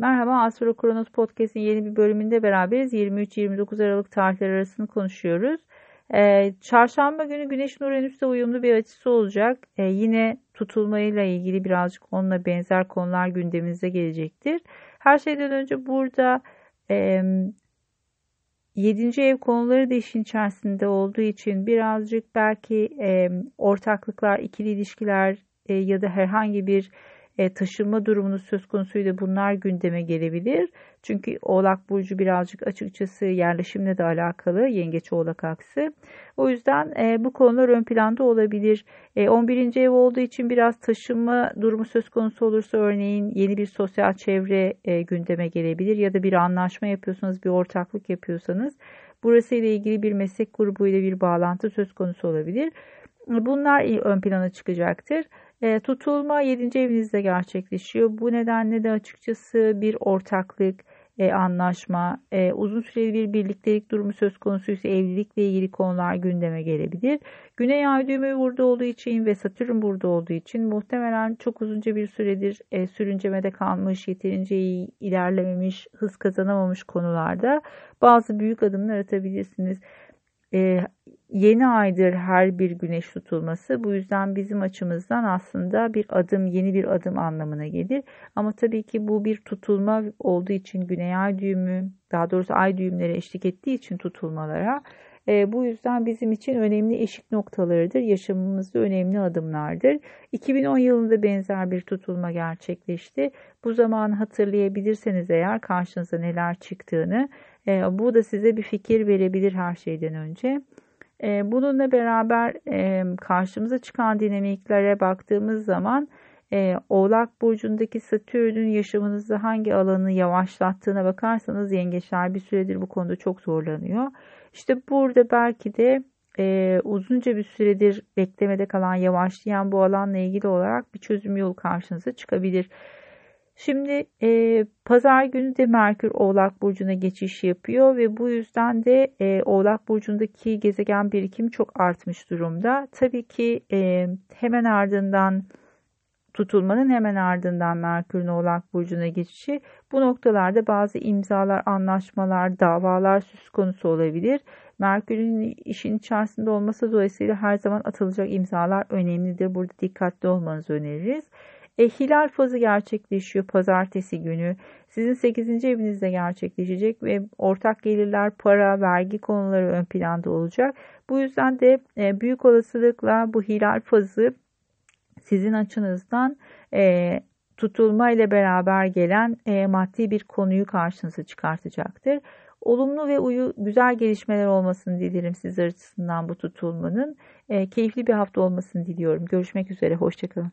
Merhaba Astro Kronos Podcast'in yeni bir bölümünde beraberiz. 23-29 Aralık tarihleri arasını konuşuyoruz. Ee, çarşamba günü Güneş'in Uranüs'te uyumlu bir açısı olacak. Ee, yine tutulmayla ilgili birazcık onunla benzer konular gündemimize gelecektir. Her şeyden önce burada e, 7. ev konuları da işin içerisinde olduğu için birazcık belki e, ortaklıklar, ikili ilişkiler e, ya da herhangi bir e, taşınma durumunu söz konusuyla bunlar gündeme gelebilir. Çünkü Oğlak Burcu birazcık açıkçası yerleşimle de alakalı Yengeç Oğlak aksi. O yüzden e, bu konular ön planda olabilir. E, 11. ev olduğu için biraz taşınma durumu söz konusu olursa örneğin yeni bir sosyal çevre e, gündeme gelebilir ya da bir anlaşma yapıyorsanız bir ortaklık yapıyorsanız burası ile ilgili bir meslek grubu ile bir bağlantı söz konusu olabilir. Bunlar ön plana çıkacaktır. E, tutulma 7. evinizde gerçekleşiyor. Bu nedenle de açıkçası bir ortaklık, e, anlaşma, e, uzun süreli bir birliktelik durumu söz konusuysa evlilikle ilgili konular gündeme gelebilir. Güney ay düğümü burada olduğu için ve Satürn burada olduğu için muhtemelen çok uzunca bir süredir e, sürüncemede kalmış, yeterince iyi ilerlememiş, hız kazanamamış konularda bazı büyük adımlar atabilirsiniz. E, yeni aydır her bir güneş tutulması. Bu yüzden bizim açımızdan aslında bir adım, yeni bir adım anlamına gelir. Ama tabii ki bu bir tutulma olduğu için güney ay düğümü, daha doğrusu ay düğümleri eşlik ettiği için tutulmalara e, bu yüzden bizim için önemli eşik noktalarıdır. Yaşamımızda önemli adımlardır. 2010 yılında benzer bir tutulma gerçekleşti. Bu zamanı hatırlayabilirseniz eğer karşınıza neler çıktığını e, bu da size bir fikir verebilir her şeyden önce. E, bununla beraber e, karşımıza çıkan dinamiklere baktığımız zaman e, Oğlak Burcu'ndaki Satürn'ün yaşamınızda hangi alanı yavaşlattığına bakarsanız yengeçler bir süredir bu konuda çok zorlanıyor. İşte burada belki de e, uzunca bir süredir beklemede kalan yavaşlayan bu alanla ilgili olarak bir çözüm yolu karşınıza çıkabilir. Şimdi e, pazar günü de Merkür Oğlak Burcu'na geçiş yapıyor ve bu yüzden de e, Oğlak Burcu'ndaki gezegen birikimi çok artmış durumda. Tabii ki e, hemen ardından tutulmanın hemen ardından Merkür'ün Oğlak Burcu'na geçişi bu noktalarda bazı imzalar, anlaşmalar, davalar söz konusu olabilir. Merkür'ün işin içerisinde olması dolayısıyla her zaman atılacak imzalar önemlidir. Burada dikkatli olmanızı öneririz. E, hilal fazı gerçekleşiyor pazartesi günü. Sizin 8. evinizde gerçekleşecek ve ortak gelirler, para, vergi konuları ön planda olacak. Bu yüzden de e, büyük olasılıkla bu hilal fazı sizin açınızdan e, tutulma ile beraber gelen e, maddi bir konuyu karşınıza çıkartacaktır. Olumlu ve uyu güzel gelişmeler olmasını dilerim sizler açısından bu tutulmanın. E, keyifli bir hafta olmasını diliyorum. Görüşmek üzere, hoşçakalın.